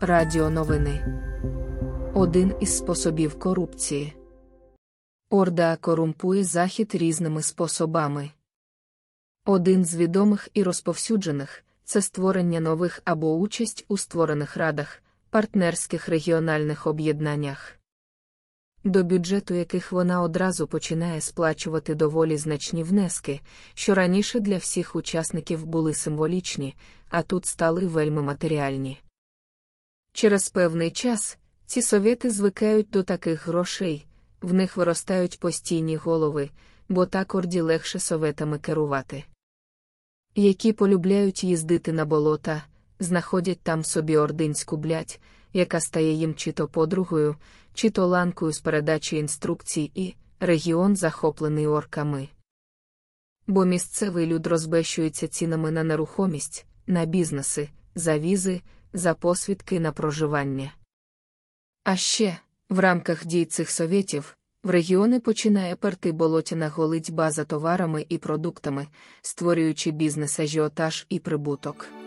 Радіоновини один із способів корупції. Орда корумпує захід різними способами. Один з відомих і розповсюджених це створення нових або участь у створених радах, партнерських регіональних об'єднаннях, до бюджету яких вона одразу починає сплачувати доволі значні внески, що раніше для всіх учасників були символічні, а тут стали вельми матеріальні. Через певний час ці совєти звикають до таких грошей, в них виростають постійні голови, бо так орді легше советами керувати. Які полюбляють їздити на болота, знаходять там собі ординську блядь, яка стає їм чи то подругою, чи то ланкою з передачі інструкцій і регіон захоплений орками. Бо місцевий люд розбещується цінами на нерухомість, на бізнеси, за візи, за посвідки на проживання. А ще, в рамках дій цих совєтів, в регіони починає перти болотяна голить база товарами і продуктами, створюючи бізнес ажіотаж і прибуток.